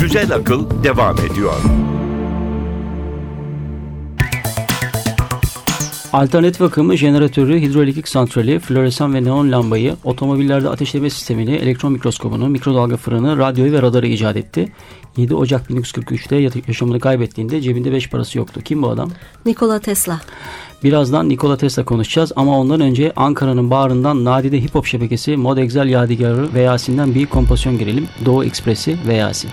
Güzel Akıl devam ediyor. Alternatif akımı jeneratörü, hidroelektrik santrali, floresan ve neon lambayı, otomobillerde ateşleme sistemini, elektron mikroskobunu, mikrodalga fırını, radyoyu ve radarı icat etti. 7 Ocak 1943'te yaşamını kaybettiğinde cebinde 5 parası yoktu. Kim bu adam? Nikola Tesla. Birazdan Nikola Tesla konuşacağız ama ondan önce Ankara'nın bağrından nadide hip hop şebekesi Mod Excel Yadigarı Veyasi'nden bir kompozisyon girelim. Doğu Ekspresi Veyasi.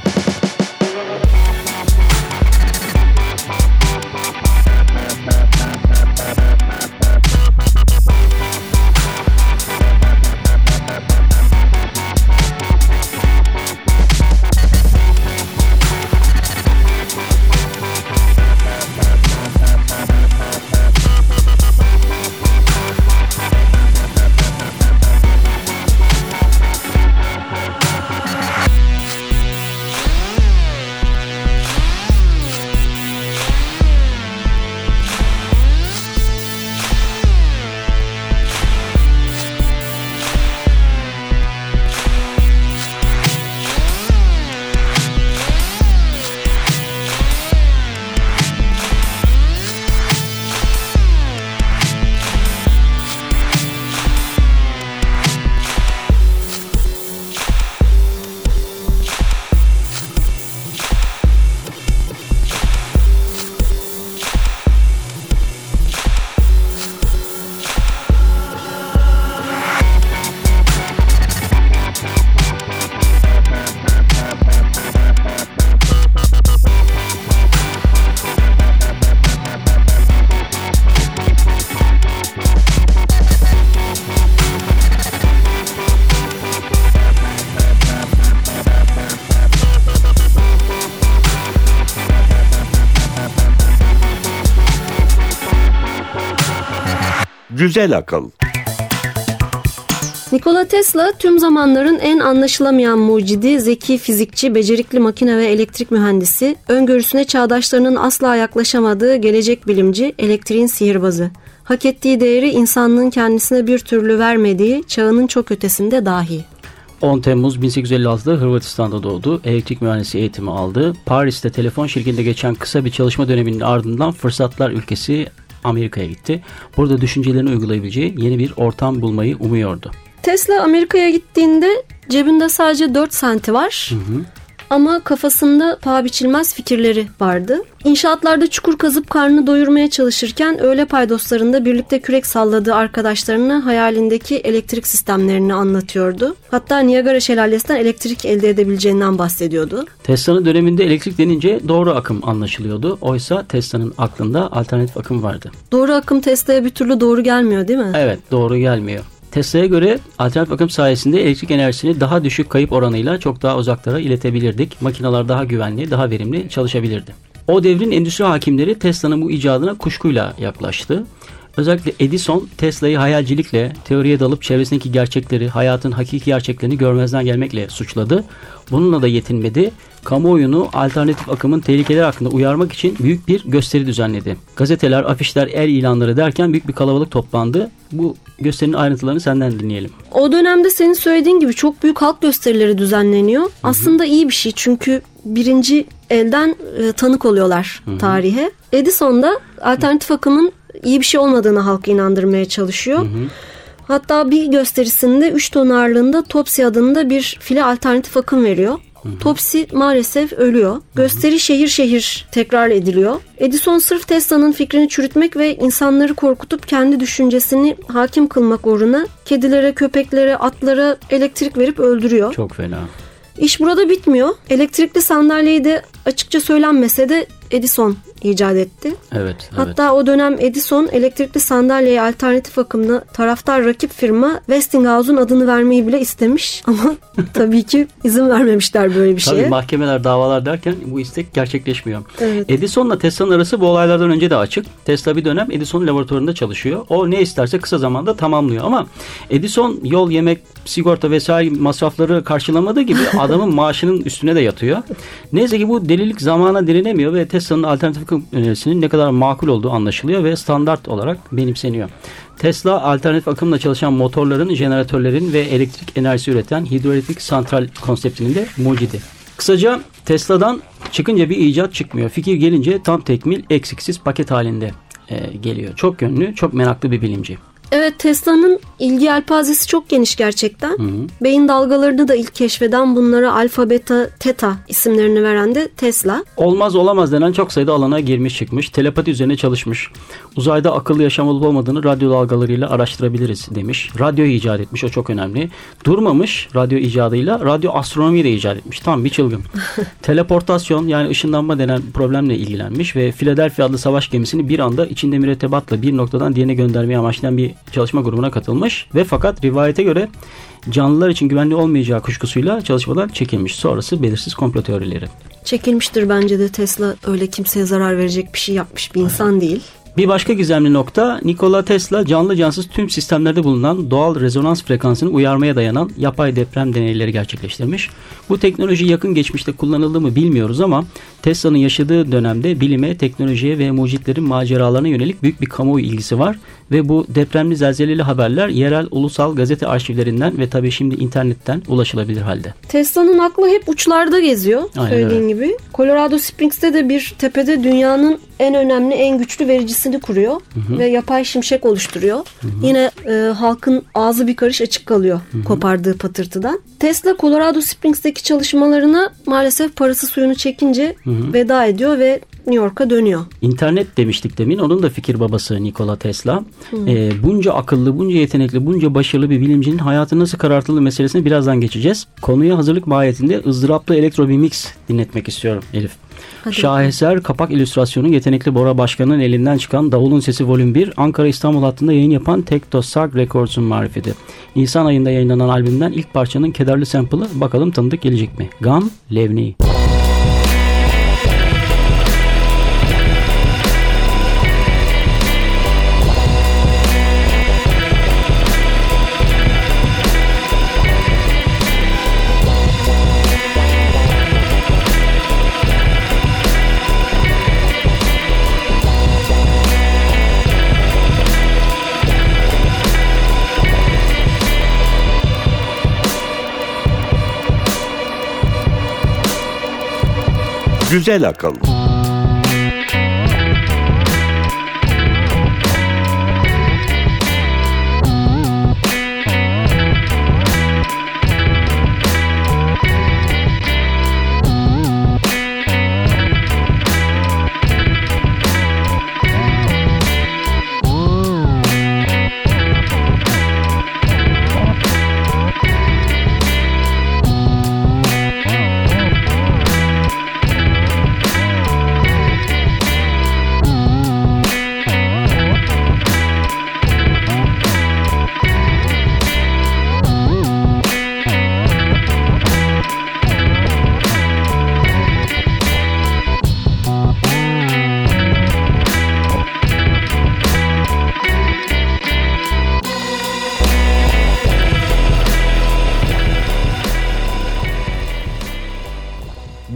Güzel Akıl Nikola Tesla tüm zamanların en anlaşılamayan mucidi, zeki fizikçi, becerikli makine ve elektrik mühendisi, öngörüsüne çağdaşlarının asla yaklaşamadığı gelecek bilimci, elektriğin sihirbazı. Hak ettiği değeri insanlığın kendisine bir türlü vermediği çağının çok ötesinde dahi. 10 Temmuz 1856'da Hırvatistan'da doğdu. Elektrik mühendisi eğitimi aldı. Paris'te telefon şirketinde geçen kısa bir çalışma döneminin ardından fırsatlar ülkesi Amerika'ya gitti. Burada düşüncelerini uygulayabileceği yeni bir ortam bulmayı umuyordu. Tesla Amerika'ya gittiğinde cebinde sadece 4 senti var. Hı hı. Ama kafasında paha biçilmez fikirleri vardı. İnşaatlarda çukur kazıp karnını doyurmaya çalışırken öğle paydoslarında birlikte kürek salladığı arkadaşlarına hayalindeki elektrik sistemlerini anlatıyordu. Hatta Niagara şelalesinden elektrik elde edebileceğinden bahsediyordu. Tesla'nın döneminde elektrik denince doğru akım anlaşılıyordu. Oysa Tesla'nın aklında alternatif akım vardı. Doğru akım Tesla'ya bir türlü doğru gelmiyor değil mi? Evet doğru gelmiyor. Tesla'ya göre alternatif akım sayesinde elektrik enerjisini daha düşük kayıp oranıyla çok daha uzaklara iletebilirdik. Makineler daha güvenli, daha verimli çalışabilirdi. O devrin endüstri hakimleri Tesla'nın bu icadına kuşkuyla yaklaştı. Özellikle Edison Tesla'yı hayalcilikle, teoriye dalıp çevresindeki gerçekleri, hayatın hakiki gerçeklerini görmezden gelmekle suçladı. Bununla da yetinmedi. Kamuoyunu alternatif akımın tehlikeler hakkında uyarmak için büyük bir gösteri düzenledi. Gazeteler, afişler, el ilanları derken büyük bir kalabalık toplandı. Bu gösterinin ayrıntılarını senden dinleyelim. O dönemde senin söylediğin gibi çok büyük halk gösterileri düzenleniyor. Hı-hı. Aslında iyi bir şey çünkü birinci elden e, tanık oluyorlar Hı-hı. tarihe. Edison da alternatif akımın iyi bir şey olmadığını halkı inandırmaya çalışıyor. Hı hı. Hatta bir gösterisinde 3 ton ağırlığında Topsy adında bir file alternatif akım veriyor. Hı hı. Topsy maalesef ölüyor. Gösteri şehir şehir tekrar ediliyor. Edison sırf Tesla'nın fikrini çürütmek ve insanları korkutup kendi düşüncesini hakim kılmak uğruna kedilere, köpeklere, atlara elektrik verip öldürüyor. Çok fena. İş burada bitmiyor. Elektrikli sandalyeyi de açıkça söylenmese de Edison icat etti. Evet. Hatta evet. o dönem Edison elektrikli sandalyeye alternatif akımlı taraftar rakip firma Westinghouse'un adını vermeyi bile istemiş ama tabii ki izin vermemişler böyle bir şeye. Tabii mahkemeler, davalar derken bu istek gerçekleşmiyor. Evet. Edison'la Tesla'nın arası bu olaylardan önce de açık. Tesla bir dönem Edison laboratuvarında çalışıyor. O ne isterse kısa zamanda tamamlıyor ama Edison yol, yemek, sigorta vesaire masrafları karşılamadığı gibi adamın maaşının üstüne de yatıyor. Neyse ki bu delilik zamana direnemiyor ve Tesla'nın alternatif akım enerjisinin ne kadar makul olduğu anlaşılıyor ve standart olarak benimseniyor. Tesla alternatif akımla çalışan motorların, jeneratörlerin ve elektrik enerjisi üreten hidroelektrik santral konseptinin de mucidi. Kısaca Tesla'dan çıkınca bir icat çıkmıyor. Fikir gelince tam tekmil eksiksiz paket halinde e, geliyor. Çok yönlü, çok meraklı bir bilimci. Evet Tesla'nın ilgi yelpazesi çok geniş gerçekten. Hı hı. Beyin dalgalarını da ilk keşfeden bunlara alfa, beta, teta isimlerini veren de Tesla. Olmaz olamaz denen çok sayıda alana girmiş çıkmış. Telepati üzerine çalışmış. Uzayda akıllı yaşam olup olmadığını radyo dalgalarıyla araştırabiliriz demiş. Radyo icat etmiş o çok önemli. Durmamış radyo icadıyla radyo astronomiyi de icat etmiş. Tam bir çılgın. Teleportasyon yani ışınlanma denen problemle ilgilenmiş ve Philadelphia adlı savaş gemisini bir anda içinde mürettebatla bir noktadan diğerine göndermeye amaçlayan bir çalışma grubuna katılmış ve fakat rivayete göre canlılar için güvenli olmayacağı kuşkusuyla çalışmadan çekilmiş. Sonrası belirsiz komplo teorileri. Çekilmiştir bence de Tesla öyle kimseye zarar verecek bir şey yapmış bir insan değil. Bir başka gizemli nokta Nikola Tesla canlı cansız tüm sistemlerde bulunan doğal rezonans frekansını uyarmaya dayanan yapay deprem deneyleri gerçekleştirmiş. Bu teknoloji yakın geçmişte kullanıldı mı bilmiyoruz ama Tesla'nın yaşadığı dönemde bilime, teknolojiye ve mucitlerin maceralarına yönelik büyük bir kamuoyu ilgisi var ve bu depremli zelzeleli haberler yerel ulusal gazete arşivlerinden ve tabii şimdi internetten ulaşılabilir halde. Tesla'nın aklı hep uçlarda geziyor Aynen söylediğin öyle. gibi. Colorado Springs'te de bir tepede dünyanın en önemli, en güçlü vericisini kuruyor hı hı. ve yapay şimşek oluşturuyor. Hı hı. Yine e, halkın ağzı bir karış açık kalıyor hı hı. kopardığı patırtıdan. Tesla Colorado Springs'teki çalışmalarına maalesef parası suyunu çekince hı hı. veda ediyor ve New York'a dönüyor. İnternet demiştik demin. Onun da fikir babası Nikola Tesla. E, bunca akıllı, bunca yetenekli, bunca başarılı bir bilimcinin hayatı nasıl karartıldığı meselesini birazdan geçeceğiz. Konuya hazırlık mahiyetinde ızdıraplı elektro bir mix dinletmek istiyorum Elif. Hadi Şaheser kapak illüstrasyonu yetenekli Bora Başkan'ın elinden çıkan Davulun Sesi Volüm 1 Ankara İstanbul hattında yayın yapan Tektosak Records'un marifeti. Nisan ayında yayınlanan albümden ilk parçanın kederli sample'ı bakalım tanıdık gelecek mi? Gam Levni. Güzel akıl.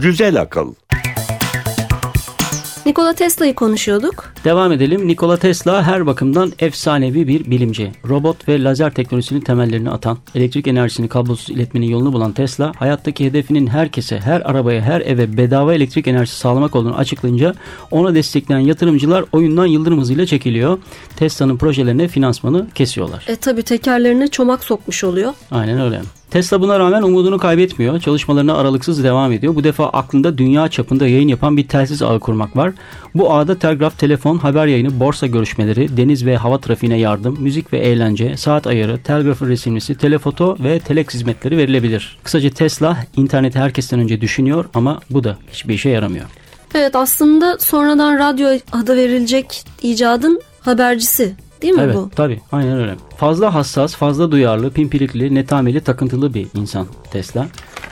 Güzel akıl. Nikola Tesla'yı konuşuyorduk. Devam edelim. Nikola Tesla her bakımdan efsanevi bir bilimci. Robot ve lazer teknolojisinin temellerini atan, elektrik enerjisini kablosuz iletmenin yolunu bulan Tesla, hayattaki hedefinin herkese, her arabaya, her eve bedava elektrik enerjisi sağlamak olduğunu açıklayınca ona destekleyen yatırımcılar oyundan yıldırım hızıyla çekiliyor. Tesla'nın projelerine finansmanı kesiyorlar. E tabi tekerlerine çomak sokmuş oluyor. Aynen öyle. Tesla buna rağmen umudunu kaybetmiyor. Çalışmalarına aralıksız devam ediyor. Bu defa aklında dünya çapında yayın yapan bir telsiz ağı kurmak var. Bu ağda telgraf, telefon, haber yayını, borsa görüşmeleri, deniz ve hava trafiğine yardım, müzik ve eğlence, saat ayarı, telgrafın resimlisi, telefoto ve telex hizmetleri verilebilir. Kısaca Tesla interneti herkesten önce düşünüyor ama bu da hiçbir işe yaramıyor. Evet aslında sonradan radyo adı verilecek icadın habercisi Değil mi evet, bu? Tabii aynen öyle. Fazla hassas, fazla duyarlı, pimpirikli, netameli, takıntılı bir insan Tesla.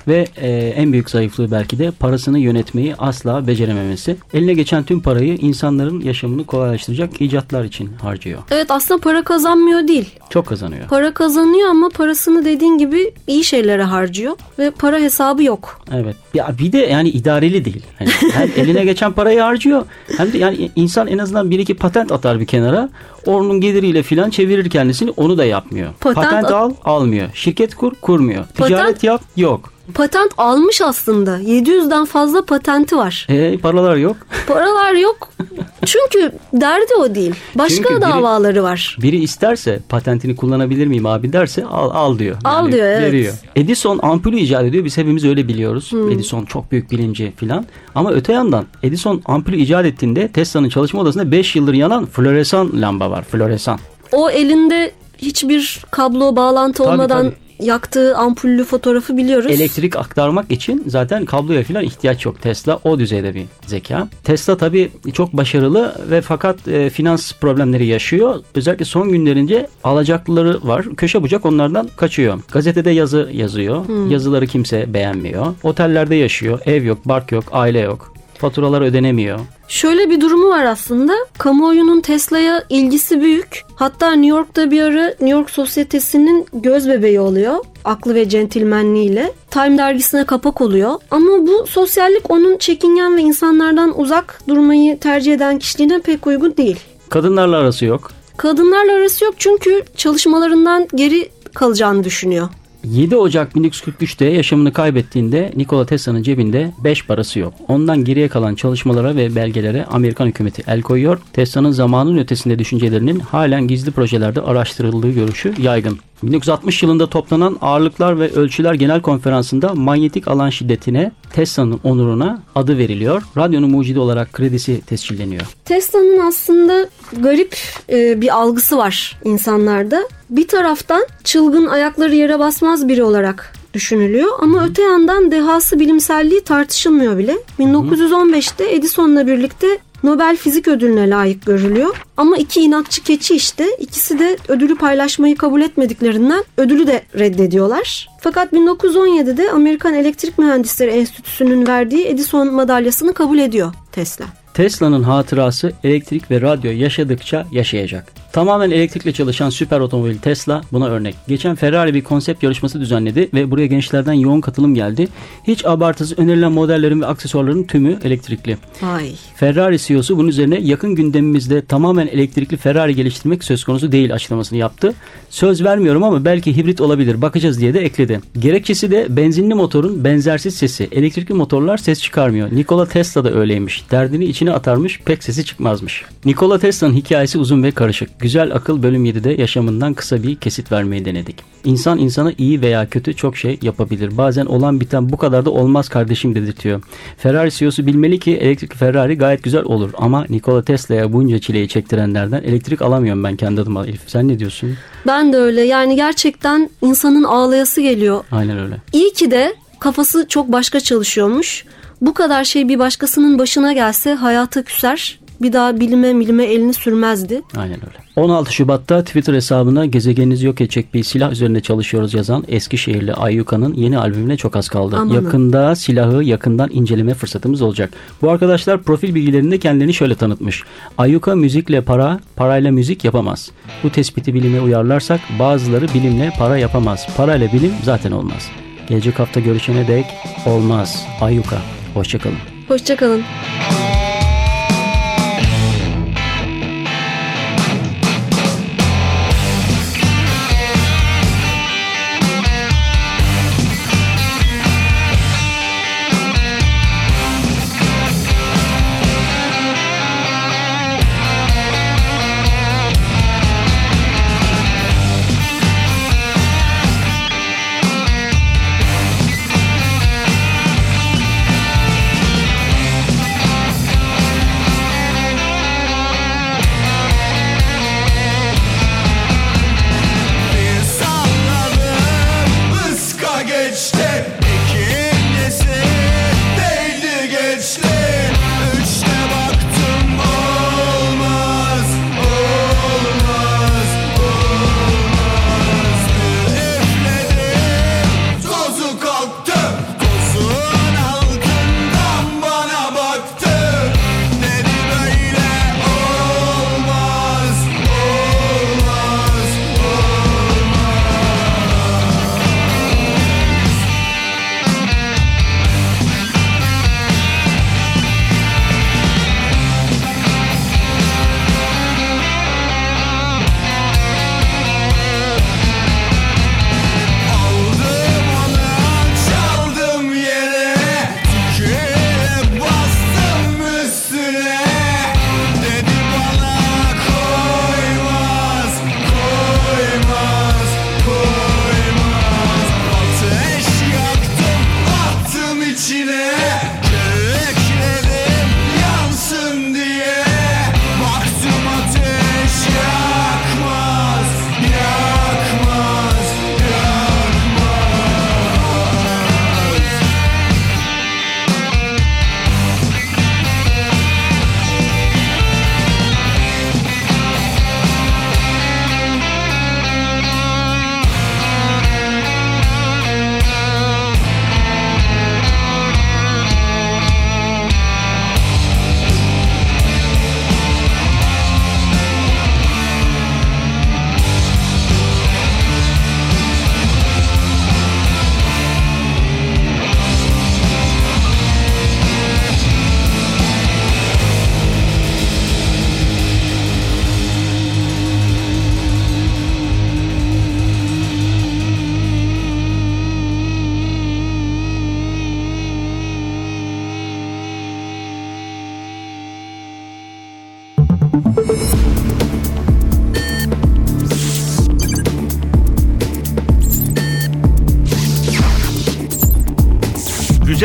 Ve e, en büyük zayıflığı belki de parasını yönetmeyi asla becerememesi. Eline geçen tüm parayı insanların yaşamını kolaylaştıracak icatlar için harcıyor. Evet aslında para kazanmıyor değil. Çok kazanıyor. Para kazanıyor ama parasını dediğin gibi iyi şeylere harcıyor ve para hesabı yok. Evet. Ya bir de yani idareli değil. Hani hem eline geçen parayı harcıyor hem de yani insan en azından bir iki patent atar bir kenara. Onun geliriyle filan çevirir kendisini onu da yapmıyor. Patent Patent, at- al almıyor. Şirket kur kurmuyor. Patent- Ticaret yap yok. Patent almış aslında. 700'den fazla patenti var. E, paralar yok. Paralar yok. Çünkü derdi o değil. Başka Çünkü biri- davaları var. Biri isterse patentini kullanabilir miyim abi derse al, al diyor. Al diyor, evet. Veriyor. Edison ampulü icat ediyor. Biz hepimiz öyle biliyoruz. Edison çok büyük bilimci filan. Ama öte yandan Edison ampulü icat ettiğinde Tesla'nın çalışma odasında 5 yıldır yanan floresan lamba var. Floresan. O elinde hiçbir kablo bağlantı Tabii, olmadan yaktığı ampullü fotoğrafı biliyoruz. Elektrik aktarmak için zaten kabloya falan ihtiyaç yok. Tesla o düzeyde bir zeka. Tesla tabii çok başarılı ve fakat e, finans problemleri yaşıyor. Özellikle son günlerince alacaklıları var. Köşe bucak onlardan kaçıyor. Gazetede yazı yazıyor. Yazıları kimse beğenmiyor. Otellerde yaşıyor. Ev yok, bark yok, aile yok. Faturalar ödenemiyor. Şöyle bir durumu var aslında. Kamuoyunun Tesla'ya ilgisi büyük. Hatta New York'ta bir ara New York sosyetesinin göz bebeği oluyor. Aklı ve centilmenliğiyle. Time dergisine kapak oluyor. Ama bu sosyallik onun çekingen ve insanlardan uzak durmayı tercih eden kişiliğine pek uygun değil. Kadınlarla arası yok. Kadınlarla arası yok çünkü çalışmalarından geri kalacağını düşünüyor. 7 Ocak 1943'te yaşamını kaybettiğinde Nikola Tesla'nın cebinde 5 parası yok. Ondan geriye kalan çalışmalara ve belgelere Amerikan hükümeti el koyuyor. Tesla'nın zamanın ötesinde düşüncelerinin halen gizli projelerde araştırıldığı görüşü yaygın. 1960 yılında toplanan Ağırlıklar ve Ölçüler Genel Konferansı'nda manyetik alan şiddetine Tesla'nın onuruna adı veriliyor. Radyonun mucidi olarak kredisi tescilleniyor. Tesla'nın aslında garip e, bir algısı var insanlarda. Bir taraftan çılgın ayakları yere basmaz biri olarak düşünülüyor ama öte yandan dehası bilimselliği tartışılmıyor bile. 1915'te Edison'la birlikte Nobel Fizik Ödülüne layık görülüyor. Ama iki inatçı keçi işte ikisi de ödülü paylaşmayı kabul etmediklerinden ödülü de reddediyorlar. Fakat 1917'de Amerikan Elektrik Mühendisleri Enstitüsü'nün verdiği Edison madalyasını kabul ediyor Tesla. Tesla'nın hatırası elektrik ve radyo yaşadıkça yaşayacak. Tamamen elektrikle çalışan süper otomobil Tesla buna örnek. Geçen Ferrari bir konsept yarışması düzenledi ve buraya gençlerden yoğun katılım geldi. Hiç abartısız önerilen modellerin ve aksesuarların tümü elektrikli. Vay. Ferrari CEO'su bunun üzerine yakın gündemimizde tamamen elektrikli Ferrari geliştirmek söz konusu değil açıklamasını yaptı. Söz vermiyorum ama belki hibrit olabilir bakacağız diye de ekledi. Gerekçesi de benzinli motorun benzersiz sesi. Elektrikli motorlar ses çıkarmıyor. Nikola Tesla da öyleymiş. Derdini içine atarmış pek sesi çıkmazmış. Nikola Tesla'nın hikayesi uzun ve karışık. Güzel Akıl bölüm 7'de yaşamından kısa bir kesit vermeyi denedik. İnsan insana iyi veya kötü çok şey yapabilir. Bazen olan biten bu kadar da olmaz kardeşim dedirtiyor. Ferrari CEO'su bilmeli ki elektrikli Ferrari gayet güzel olur ama Nikola Tesla'ya bunca çileyi çektirenlerden elektrik alamıyorum ben kendi adıma. Elif sen ne diyorsun? Ben de öyle. Yani gerçekten insanın ağlayası geliyor. Aynen öyle. İyi ki de kafası çok başka çalışıyormuş. Bu kadar şey bir başkasının başına gelse hayata küser. Bir daha bilime milime elini sürmezdi. Aynen öyle. 16 Şubat'ta Twitter hesabına gezegeninizi yok edecek bir silah üzerinde çalışıyoruz yazan Eskişehirli Ayyuka'nın yeni albümüne çok az kaldı. Amanın. Yakında silahı yakından inceleme fırsatımız olacak. Bu arkadaşlar profil bilgilerinde kendilerini şöyle tanıtmış. Ayyuka müzikle para, parayla müzik yapamaz. Bu tespiti bilime uyarlarsak bazıları bilimle para yapamaz. Parayla bilim zaten olmaz. Gelecek hafta görüşene dek olmaz. Ayyuka. Hoşçakalın. Hoşçakalın.